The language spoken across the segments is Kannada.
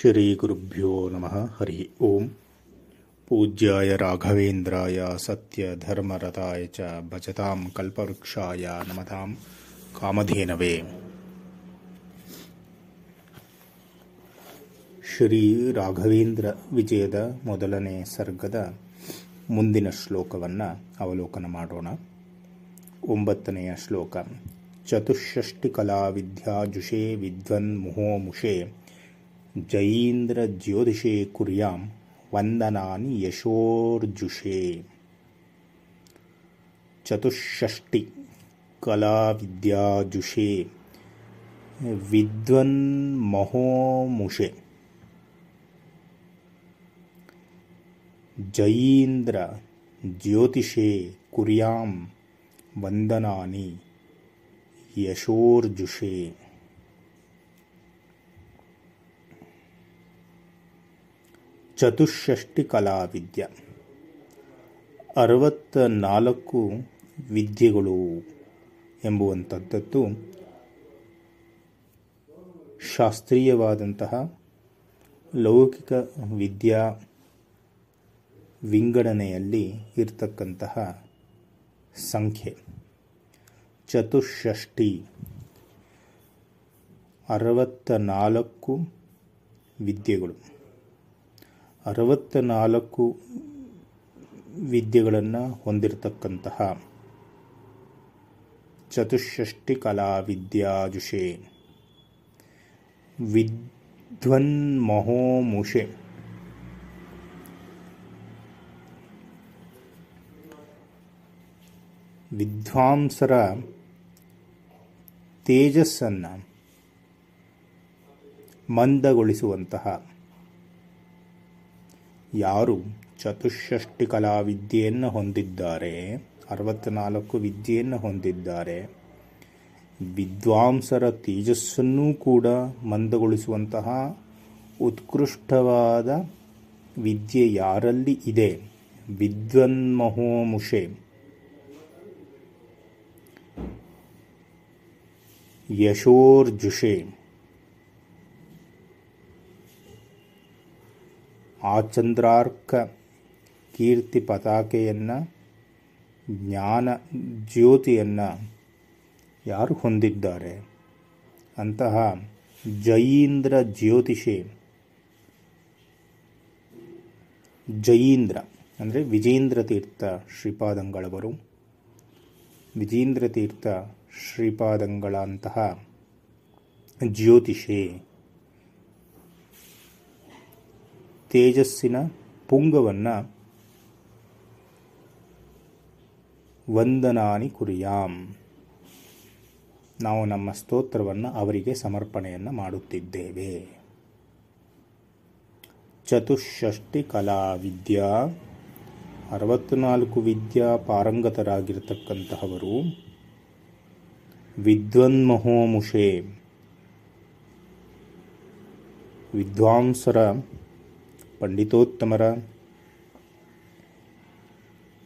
ಶ್ರೀಗುರುಭ್ಯೋ ನಮಃ ಹರಿ ಓಂ ಪೂಜ್ಯಾಯ ರಾಘವೇಂದ್ರಾಯ ಸತ್ಯಧರ್ಮರತಾಯ ಚ ಭಜತಾಂ ಕಲ್ಪವೃಕ್ಷಾಯ ನಮತಾಂ ಕಾಮಧೇನವೇ ಶ್ರೀ ರಾಘವೇಂದ್ರ ವಿಜಯದ ಮೊದಲನೇ ಸರ್ಗದ ಮುಂದಿನ ಶ್ಲೋಕವನ್ನು ಅವಲೋಕನ ಮಾಡೋಣ. ಒಂಬತ್ತನೆಯ ಶ್ಲೋಕ, ಚತುಷ್ಷಷ್ಟಿ ಕಲಾವಿದ್ಯಾಜುಷೇ ವಿದ್ವನ್ ಮುಹೋಮುಷೇ ಜಯೀಂದ್ರ जयीन्द्रज्योतिषे कुर्यां वन्दनानि यशोर्जुषे। चतुष्षष्टि कलाविद्याजुषे। विद्वन्महोमुषे। जयीन्द्रज्योतिषे कुर्यां वन्दनानि यशोर्जुषे। ಚತುಷ್ಷಷ್ಟಿ ಕಲಾವಿದ್ಯ ಅರವತ್ತ ನಾಲ್ಕು ವಿದ್ಯೆಗಳು ಎಂಬುವಂಥದ್ದು ಶಾಸ್ತ್ರೀಯವಾದಂತಹ ಲೌಕಿಕ ವಿದ್ಯಾ ವಿಂಗಡಣೆಯಲ್ಲಿ ಇರತಕ್ಕಂತಹ ಸಂಖ್ಯೆ. ಚತುಷ್ಷಷ್ಟಿ. ಅರವತ್ತ ನಾಲ್ಕು ವಿದ್ಯೆಗಳು. ಅರವತ್ತ ನಾಲ್ಕು ವಿದ್ಯೆಗಳನ್ನು ಹೊಂದಿರತಕ್ಕಂತಹ ಚತುಷ್ಷಷ್ಟಿ ಕಲಾವಿದ್ಯಾಜುಷೇ. ವಿದ್ವನ್ಮಹೋಮುಷೆ. ವಿದ್ವಾಂಸರ ತೇಜಸ್ಸನ್ನು ಮಂದಗೊಳಿಸುವಂತಹ ಯಾರು ಚತುಷ್ಷಷ್ಟಿ ಕಲಾವಿದ್ಯೆಯನ್ನು ಹೊಂದಿದ್ದಾರೆ? ಅರವತ್ತ್ನಾಲ್ಕು ವಿದ್ಯೆಯನ್ನು ಹೊಂದಿದ್ದಾರೆ. ವಿದ್ವಾಂಸರ ತೇಜಸ್ಸನ್ನೂ ಕೂಡ ಮಂದಗೊಳಿಸುವಂತಹ ಉತ್ಕೃಷ್ಟವಾದ ವಿದ್ಯೆ ಯಾರಲ್ಲಿ ಇದೆ? ವಿದ್ವನ್ಮಹೋಮುಷೆ. ಯಶೋರ್ಜುಷೆ. ಆ ಚಂದ್ರಾರ್ಕ ಕೀರ್ತಿ ಪತಾಕೆಯನ್ನು, ಜ್ಞಾನ ಜ್ಯೋತಿಯನ್ನು ಯಾರು ಹೊಂದಿದ್ದಾರೆ? ಅಂತಹ ಜಯೀಂದ್ರ ಜ್ಯೋತಿಷಿ. ಜಯೀಂದ್ರ ಅಂದರೆ ವಿಜೇಂದ್ರ ತೀರ್ಥ ಶ್ರೀಪಾದಂಗಳವರು. ವಿಜೇಂದ್ರ ತೀರ್ಥ ಶ್ರೀಪಾದಂಗಳಂತಹ ಜ್ಯೋತಿಷೆ. ತೇಜಸ್ಸಿನ ಪುಂಗವನ್ನು ವಂದನಾನಿ ಕುರಿಯಾಂ ನಾವು ನಮ್ಮ ಸ್ತೋತ್ರವನ್ನು ಅವರಿಗೆ ಸಮರ್ಪಣೆಯನ್ನು ಮಾಡುತ್ತಿದ್ದೇವೆ. ಚತುಷ್ಷಷ್ಟಿ ಕಲಾವಿದ್ಯಾ ಅರವತ್ನಾಲ್ಕು ವಿದ್ಯಾ ಪಾರಂಗತರಾಗಿರ್ತಕ್ಕಂತಹವರು. ವಿದ್ವನ್ಮಹೋಮುಷೆ. ವಿದ್ವಾಂಸರ ಪಂಡಿತೋತ್ತಮರ.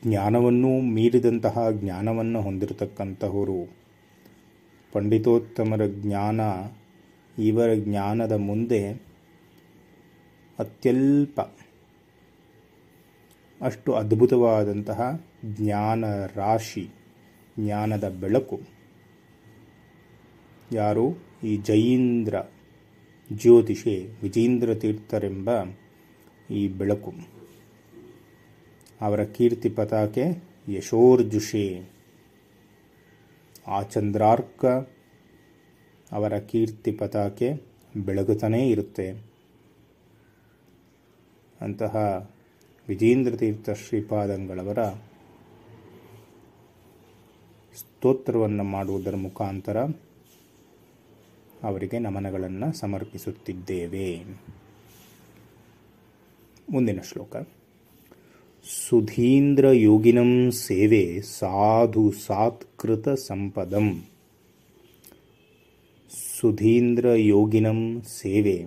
ಜ್ಞಾನವನ್ನು ಮೀರಿದಂತಹ ಜ್ಞಾನವನ್ನು ಹೊಂದಿರತಕ್ಕಂತಹವರು ಪಂಡಿತೋತ್ತಮರ ಜ್ಞಾನ ಇವರ ಜ್ಞಾನದ ಮುಂದೆ ಅತ್ಯಲ್ಪ ಅಷ್ಟು ಅದ್ಭುತವಾದಂತಹ ಜ್ಞಾನ ರಾಶಿ, ಜ್ಞಾನದ ಬೆಳಕು. ಯಾರು? ಈ ಜಯೀಂದ್ರ ಜ್ಯೋತಿಷೆ, ವಿಜೇಂದ್ರ ತೀರ್ಥರೆಂಬ ಈ ಬೆಳಕು. ಅವರ ಕೀರ್ತಿ ಪತಾಕೆ ಯಶೋರ್ಜುಷೆ. ಆ ಚಂದ್ರಾರ್ಕ ಅವರ ಕೀರ್ತಿ ಪತಾಕೆ ಬೆಳಗುತ್ತಾನೇ ಇರುತ್ತೆ. ಅಂತಹ ವಿಜೇಂದ್ರ ತೀರ್ಥ ಶ್ರೀಪಾದಂಗಳವರ ಸ್ತೋತ್ರವನ್ನು ಮಾಡುವುದರ ಮುಖಾಂತರ ಅವರಿಗೆ ನಮನಗಳನ್ನು ಸಮರ್ಪಿಸುತ್ತಿದ್ದೇವೆ. ಮುಂದಿನ ಶ್ಲೋಕ ಸುಧೀಂದ್ರ ಯೋಗಿನಂ ಸೇವೆ ಸಾಧು ಸಾತ್ಕೃತ ಸಂಪದಂ ಸುಧೀಂದ್ರ ಯೋಗಿನಂ ಸೇವೆ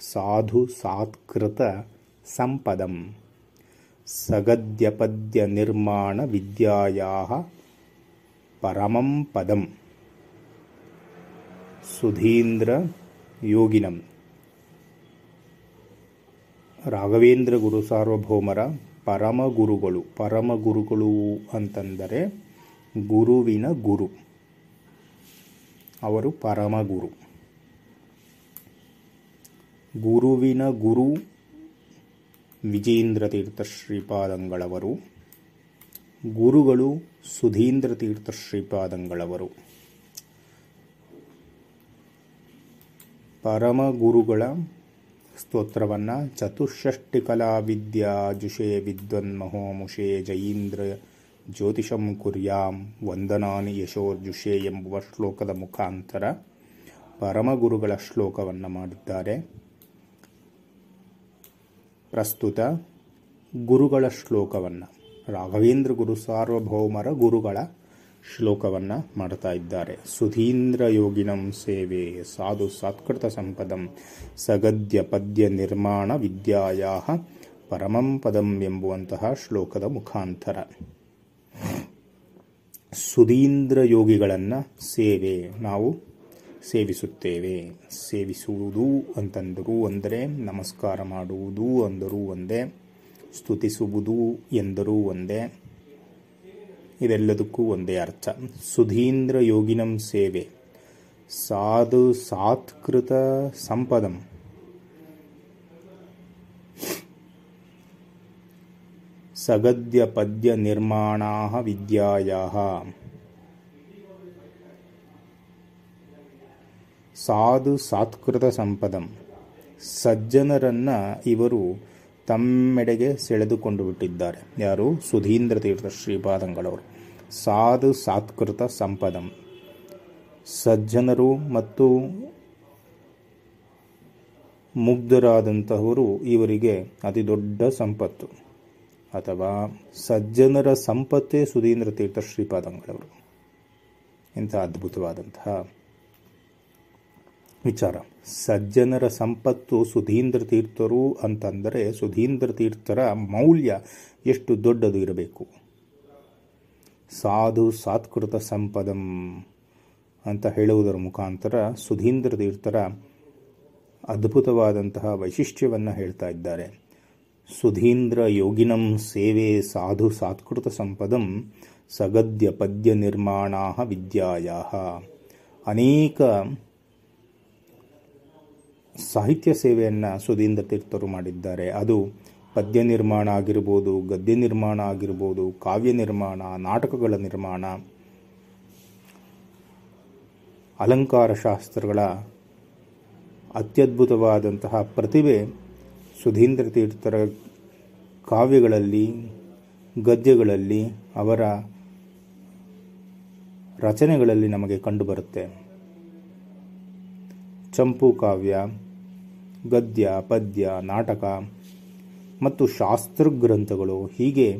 ಸಾಧು ಸಾತ್ಕೃತ ಸಂಪದಂ ಸಗದ್ಯಪದ್ಯ ನಿರ್ಮಾಣ ವಿದ್ಯಾಯಾ ಪರಮಂ ಪದಂ ಸುಧೀಂದ್ರ ಯೋಗಿನಂ ರಾಘವೇಂದ್ರ ಗುರು ಸಾರ್ವಭೌಮರ ಪರಮ ಗುರುಗಳು. ಪರಮ ಗುರುಗಳು ಅಂತಂದರೆ ಗುರುವಿನ ಗುರು. ಅವರು ಪರಮ ಗುರು. ಗುರುವಿನ ಗುರು ವಿಜೇಂದ್ರ ತೀರ್ಥ ಶ್ರೀಪಾದಂಗಳವರು. ಗುರುಗಳು ಸುಧೀಂದ್ರ ತೀರ್ಥ ಶ್ರೀಪಾದಂಗಳವರು. ಪರಮ ಗುರುಗಳ ಸ್ತೋತ್ರವನ್ನು ಚತುಷ್ಷಷ್ಟಿ ಕಲಾ ವಿದ್ಯಾ ಜುಷೇ ವಿದ್ವನ್ಮಹೋಮುಷೇ ಜಯೀಂದ್ರ ಜ್ಯೋತಿಷಂ ಕುರ್ಯಾಂ ವಂದನಾನಿ ಯಶೋರ್ಜುಷೇ ಎಂಬುವ ಶ್ಲೋಕದ ಮುಖಾಂತರ ಪರಮಗುರುಗಳ ಶ್ಲೋಕವನ್ನು ಮಾಡಿದ್ದಾರೆ. ಪ್ರಸ್ತುತ ಗುರುಗಳ ಶ್ಲೋಕವನ್ನು ರಾಘವೇಂದ್ರ ಗುರು ಸಾರ್ವಭೌಮರ ಗುರುಗಳ ಶ್ಲೋಕವನ್ನು ಮಾಡ್ತಾ ಇದ್ದಾರೆ. ಸುಧೀಂದ್ರ ಯೋಗಿನಂ ಸೇವೆ, ಸಾಧು ಸಾತ್ಕೃತ ಸಂಪದಂ, ಸಗದ್ಯ ಪದ್ಯ ನಿರ್ಮಾಣ ವಿದ್ಯಾಯ ಪರಮಂ ಪದಂ ಎಂಬುವಂತಹ ಶ್ಲೋಕದ ಮುಖಾಂತರ. ಸುಧೀಂದ್ರ ಯೋಗಿಗಳನ್ನು ಸೇವೆ, ನಾವು ಸೇವಿಸುತ್ತೇವೆ. ಸೇವಿಸುವುದು ಅಂತಂದರೂ ಅಂದರೆ ನಮಸ್ಕಾರ ಮಾಡುವುದು ಅಂದರೂ ಒಂದೇ, ಸ್ತುತಿಸುವುದು ಎಂದರೂ ಒಂದೇ ಇದೆಲ್ಲದಕ್ಕೂ ಒಂದೇ ಅರ್ಥ. ಸುಧೀಂದ್ರ ಯೋಗಿನಂ ಸೇವೆ. ಸಾಧು ಸಾತ್ಕೃತ ಸಂಪದಂ. ಸಗದ್ಯ ಪದ್ಯ ನಿರ್ಮಾಣಾ ವಿದ್ಯಾಯ ಸಾಧು ಸಾತ್ಕೃತ ಸಂಪದಂ. ಸಜ್ಜನರನ್ನ ಇವರು ತಮ್ಮೆಡೆಗೆ ಸೆಳೆದುಕೊಂಡು ಬಿಟ್ಟಿದ್ದಾರೆ ಯಾರು? ಸುಧೀಂದ್ರ ತೀರ್ಥ ಶ್ರೀಪಾದಂಗಳವರು. ಸಾಧು ಸಾತ್ಕೃತ ಸಂಪದಂ. ಸಜ್ಜನರು ಮತ್ತು ಮುಗ್ಧರಾದಂತಹವರು ಇವರಿಗೆ ಅತಿ ದೊಡ್ಡ ಸಂಪತ್ತು. ಅಥವಾ ಸಜ್ಜನರ ಸಂಪತ್ತೇ ಸುಧೀಂದ್ರ ತೀರ್ಥ ಶ್ರೀಪಾದಂಗಳವರು. ಇಂಥ ಅದ್ಭುತವಾದಂತಹ ವಿಚಾರ. ಸಜ್ಜನರ ಸಂಪತ್ತು ಸುಧೀಂದ್ರ ತೀರ್ಥರು ಅಂತಂದರೆ ಸುಧೀಂದ್ರ ತೀರ್ಥರ ಮೌಲ್ಯ ಎಷ್ಟು ದೊಡ್ಡದು ಇರಬೇಕು? ಸಾಧು ಸಾತ್ಕೃತ ಸಂಪದಂ ಅಂತ ಹೇಳುವುದರ ಮುಖಾಂತರ ಸುಧೀಂದ್ರ ತೀರ್ಥರ ಅದ್ಭುತವಾದಂತಹ ವೈಶಿಷ್ಟ್ಯವನ್ನು ಹೇಳ್ತಾ ಇದ್ದಾರೆ. ಸುಧೀಂದ್ರ ಯೋಗಿನಂ ಸೇವೆ ಸಾಧು ಸಾತ್ಕೃತ ಸಂಪದಂ ಸಗದ್ಯ ಪದ್ಯ ನಿರ್ಮಾಣಾ ವಿದ್ಯಾಯ ಅನೇಕ ಸಾಹಿತ್ಯ ಸೇವೆಯನ್ನು ಸುಧೀಂದ್ರ ತೀರ್ಥರು ಮಾಡಿದ್ದಾರೆ. ಅದು ಪದ್ಯ ನಿರ್ಮಾಣ ಆಗಿರ್ಬೋದು, ಗದ್ಯ ನಿರ್ಮಾಣ ಆಗಿರ್ಬೋದು, ಕಾವ್ಯ ನಿರ್ಮಾಣ, ನಾಟಕಗಳ ನಿರ್ಮಾಣ, ಅಲಂಕಾರ ಶಾಸ್ತ್ರಗಳ ಅತ್ಯದ್ಭುತವಾದಂತಹ ಪ್ರತಿಭೆ ಸುಧೀಂದ್ರ ತೀರ್ಥರ ಕಾವ್ಯಗಳಲ್ಲಿ, ಗದ್ಯಗಳಲ್ಲಿ, ಅವರ ರಚನೆಗಳಲ್ಲಿ ನಮಗೆ ಕಂಡುಬರುತ್ತೆ. ಚಂಪು ಕಾವ್ಯ ಗದ್ಯ, ಪದ್ಯ, ನಾಟಕ ಮತ್ತು ಶಾಸ್ತ್ರ ಗ್ರಂಥಗಳು ಹೀಗೆ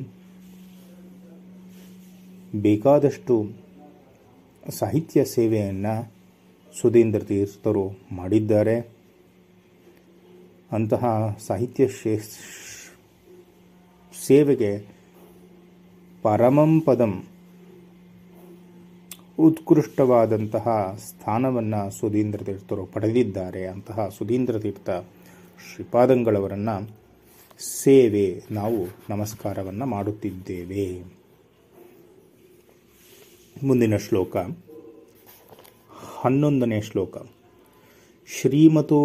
ಬೇಕಾದಷ್ಟು ಸಾಹಿತ್ಯ ಸೇವೆಯನ್ನು ಸುಧೀಂದ್ರ ತೀರ್ಥರು ಮಾಡಿದ್ದಾರೆ. ಅಂತಹ ಸಾಹಿತ್ಯ ಸೇವೆಗೆ ಪರಮಂ ಪದಂ ಉತ್ಕೃಷ್ಟವಾದಂತಹ ಸ್ಥಾನವನ್ನು ಸುಧೀಂದ್ರ ತೀರ್ಥರು ಪಡೆದಿದ್ದಾರೆ ಅಂತಹ ಸುಧೀಂದ್ರ ತೀರ್ಥ ಶ್ರೀಪಾದಂಗಳವರನ್ನು ಸೇವೆ ನಾವು ನಮಸ್ಕಾರವನ್ನು ಮಾಡುತ್ತಿದ್ದೇವೆ. ಮುಂದಿನ ಶ್ಲೋಕ, ಹನ್ನೊಂದನೇ ಶ್ಲೋಕ. ಶ್ರೀಮತೋ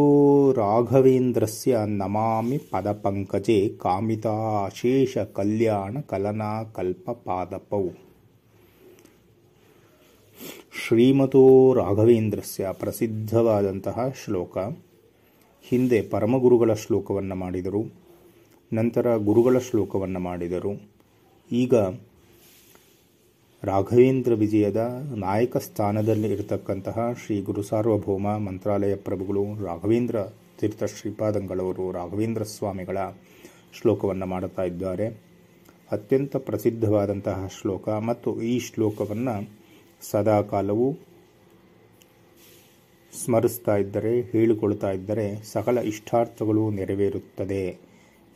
ರಾಘವೇಂದ್ರಸ್ಯ ನಮಾಮಿ ಪದಪಂಕಜೆ ಕಾಮಿತಾಶೇಷ ಕಲ್ಯಾಣ ಕಲನಾ ಕಲ್ಪಪಾದಪೌ. ಶ್ರೀಮತೋ ರಾಘವೇಂದ್ರಸ್ಯ ಪ್ರಸಿದ್ಧವಾದಂತಹ ಶ್ಲೋಕ. ಹಿಂದೆ ಪರಮಗುರುಗಳ ಶ್ಲೋಕವನ್ನು ಮಾಡಿದರು, ನಂತರ ಗುರುಗಳ ಶ್ಲೋಕವನ್ನು ಮಾಡಿದರು. ಈಗ ರಾಘವೇಂದ್ರ ವಿಜಯದ ನಾಯಕ ಸ್ಥಾನದಲ್ಲಿ ಇರತಕ್ಕಂತಹ ಶ್ರೀ ಗುರು ಸಾರ್ವಭೌಮ ಮಂತ್ರಾಲಯ ಪ್ರಭುಗಳು ರಾಘವೇಂದ್ರ ತೀರ್ಥ ಶ್ರೀಪಾದಂಗಳವರು ರಾಘವೇಂದ್ರ ಸ್ವಾಮಿಗಳ ಶ್ಲೋಕವನ್ನು ಮಾಡುತ್ತಾ ಇದ್ದಾರೆ. ಅತ್ಯಂತ ಪ್ರಸಿದ್ಧವಾದಂತಹ ಶ್ಲೋಕ ಮತ್ತು ಈ ಶ್ಲೋಕವನ್ನು ಸದಾಕಾಲವೂ ಸ್ಮರಿಸ್ತಾ ಇದ್ದರೆ, ಹೇಳಿಕೊಳ್ತಾ ಇದ್ದರೆ ಸಕಲ ಇಷ್ಟಾರ್ಥಗಳು ನೆರವೇರುತ್ತದೆ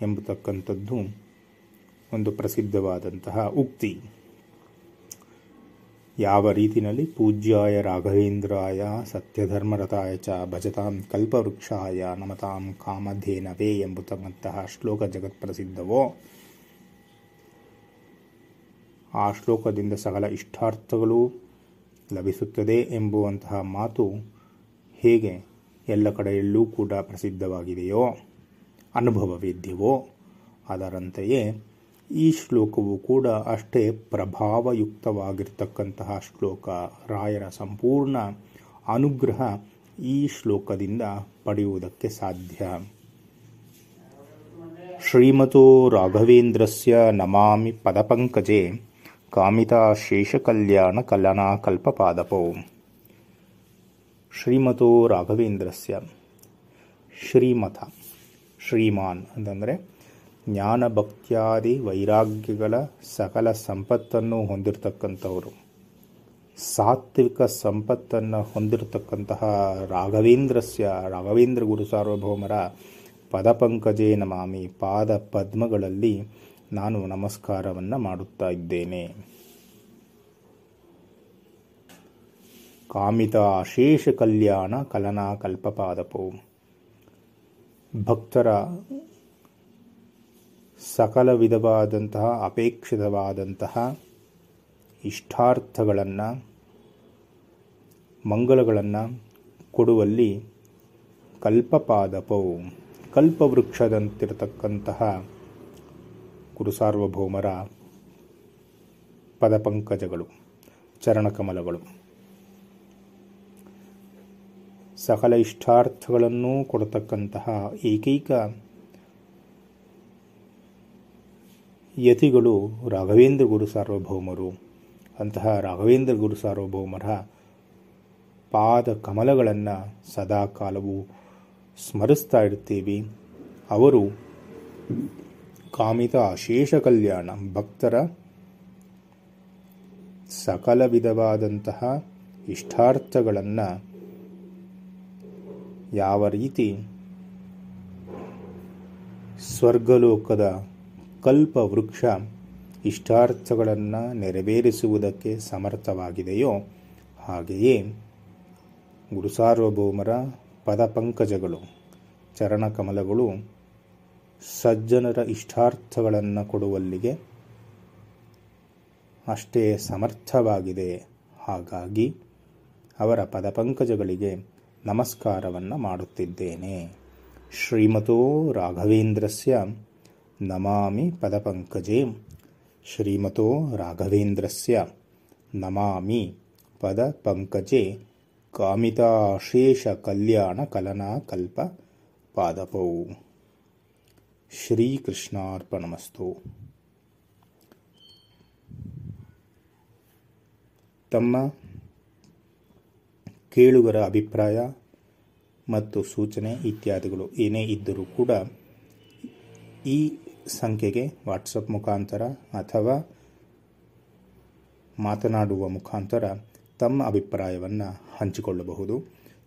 ಎಂಬತಕ್ಕಂಥದ್ದು ಒಂದು ಪ್ರಸಿದ್ಧವಾದಂತಹ ಉಕ್ತಿ. ಯಾವ ರೀತಿಯಲ್ಲಿ ಪೂಜ್ಯಾಯ ರಾಘವೇಂದ್ರಾಯ ಸತ್ಯಧರ್ಮರತಾಯ ಚ ಭಜತಾಂ ಕಲ್ಪವೃಕ್ಷಾಯ ನಮತಾಂ ಕಾಮಧೇನವೇ ಎಂಬುತಕ್ಕಂತಹ ಶ್ಲೋಕ ಜಗತ್ಪ್ರಸಿದ್ಧವೋ, ಆ ಶ್ಲೋಕದಿಂದ ಸಕಲ ಇಷ್ಟಾರ್ಥಗಳು ಲಭಿಸುತ್ತದೆ ಎಂಬುವಂತಹ ಮಾತು ಹೇಗೆ ಎಲ್ಲ ಕಡೆಯಲ್ಲೂ ಕೂಡ ಪ್ರಸಿದ್ಧವಾಗಿದೆಯೋ, ಅನುಭವವೇದ್ಯವೋ, ಅದರಂತೆಯೇ ಈ ಶ್ಲೋಕವು ಕೂಡ ಅಷ್ಟೇ ಪ್ರಭಾವಯುಕ್ತವಾಗಿರ್ತಕ್ಕಂತಹ ಶ್ಲೋಕ. ರಾಯರ ಸಂಪೂರ್ಣ ಅನುಗ್ರಹ ಈ ಶ್ಲೋಕದಿಂದ ಪಡೆಯುವುದಕ್ಕೆ ಸಾಧ್ಯ. ಶ್ರೀಮತೋ ರಾಘವೇಂದ್ರಸ್ಯ ನಮಾಮಿ ಪದಪಂಕಜೆ. ಕಲ್ಪಪಾದಪೋ ಶ್ರೀಮತೋ ರಾಘವೇಂದ್ರಸ್ಯ. ಶ್ರೀಮತ ಶ್ರೀಮಾನ್ ಅಂತಂದರೆ ಜ್ಞಾನ ಭಕ್ತ್ಯಾದಿ ವೈರಾಗ್ಯಗಳ ಸಕಲ ಸಂಪತ್ತನ್ನು ಹೊಂದಿರತಕ್ಕಂಥವರು. ಸಾತ್ವಿಕ ಸಂಪತ್ತನ್ನು ಹೊಂದಿರತಕ್ಕಂತಹ ರಾಘವೇಂದ್ರಸ್ಯ, ರಾಘವೇಂದ್ರ ಗುರು ಸಾರ್ವಭೌಮರ ಪದಪಂಕಜೇ ನಮಾಮಿ ಪಾದ ಪದ್ಮಗಳಲ್ಲಿ ನಾನು ನಮಸ್ಕಾರವನ್ನು ಮಾಡುತ್ತಾ ಇದ್ದೇನೆ. ಕಾಮಿತ ಶೇಷ ಕಲ್ಯಾಣ ಕಲನಾ ಕಲ್ಪಪಾದಪೋ. ಭಕ್ತರ ಸಕಲ ವಿಧವಾದಂತಹ ಅಪೇಕ್ಷಿತವಾದಂತಹ ಇಷ್ಟಾರ್ಥಗಳನ್ನು, ಮಂಗಲಗಳನ್ನು ಕೊಡುವಲ್ಲಿ ಕಲ್ಪಪಾದಪವು ಕಲ್ಪವೃಕ್ಷದಂತಿರತಕ್ಕಂತಹ ಗುರುಸಾರ್ವಭೌಮರ ಪದಪಂಕಜಗಳು, ಚರಣಕಮಲಗಳು. ಸಕಲ ಇಷ್ಟಾರ್ಥಗಳನ್ನು ಕೊಡತಕ್ಕಂತಹ ಏಕೈಕ ಯತಿಗಳು ರಾಘವೇಂದ್ರ ಗುರು ಸಾರ್ವಭೌಮರು. ಅಂತಹ ರಾಘವೇಂದ್ರ ಗುರು ಸಾರ್ವಭೌಮರ ಪಾದ ಕಮಲಗಳನ್ನು ಸದಾ ಕಾಲವು ಸ್ಮರಿಸ್ತಾ ಇರ್ತೀವಿ ಅವರು ಕಾಮಿತ ಶೇಷ ಕಲ್ಯಾಣ. ಭಕ್ತರ ಸಕಲ ವಿಧವಾದಂತಹ ಇಷ್ಟಾರ್ಥಗಳನ್ನು ಯಾವ ರೀತಿ ಸ್ವರ್ಗಲೋಕದ ಕಲ್ಪವೃಕ್ಷ ಇಷ್ಟಾರ್ಥಗಳನ್ನು ನೆರವೇರಿಸುವುದಕ್ಕೆ ಸಮರ್ಥವಾಗಿದೆಯೋ ಹಾಗೆಯೇ ಗುರುಸಾರ್ವಭೌಮರ ಪದಪಂಕಜಗಳು ಚರಣಕಮಲಗಳು ಸಜ್ಜನರ ಇಷ್ಟಾರ್ಥಗಳನ್ನು ಕೊಡುವಲ್ಲಿಗೆ ಅಷ್ಟೇ ಸಮರ್ಥವಾಗಿದೆ. ಹಾಗಾಗಿ ಅವರ ಪದಪಂಕಜಗಳಿಗೆ ನಮಸ್ಕಾರವನ್ನು ಮಾಡುತ್ತಿದ್ದೇನೆ. ಶ್ರೀಮತೋ ರಾಘವೇಂದ್ರಸ್ಯ ನಮಾಮಿ ಪದಪಂಕಜೆ. ಶ್ರೀಮತೋ ರಾಘವೇಂದ್ರಸ್ಯ ನಮಾಮಿ ಪದಪಂಕಜೆ. ಕಾಮಿತಾಶೇಷ ಕಲ್ಯಾಣ ಕಲನಾ ಕಲ್ಪ ಪಾದಪೌ. ಶ್ರೀಕೃಷ್ಣಾರ್ಪಣಮಸ್ತು. ತಮ್ಮ ಕೇಳುಗರ ಅಭಿಪ್ರಾಯ ಮತ್ತು ಸೂಚನೆ ಇತ್ಯಾದಿಗಳು ಏನೇ ಇದ್ದರೂ ಕೂಡ ಈ ಸಂಖ್ಯೆಗೆ ವಾಟ್ಸಪ್ ಮುಖಾಂತರ ಅಥವಾ ಮಾತನಾಡುವ ಮುಖಾಂತರ ತಮ್ಮ ಅಭಿಪ್ರಾಯವನ್ನು ಹಂಚಿಕೊಳ್ಳಬಹುದು.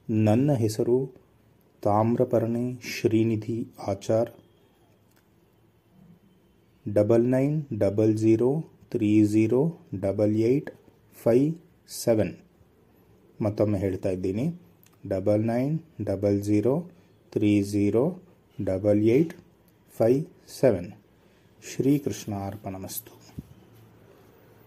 ನನ್ನ ಹೆಸರು Tamraparni, Shrinidhi Achar. Double nine double zero three zero double eight five seven ಮತ್ತೊಮ್ಮೆ ಹೇಳ್ತಾ ಇದ್ದೀನಿ. Double nine double zero three zero double eight five seven ಶ್ರೀಕೃಷ್ಣಾರ್ಪಣಮಸ್ತು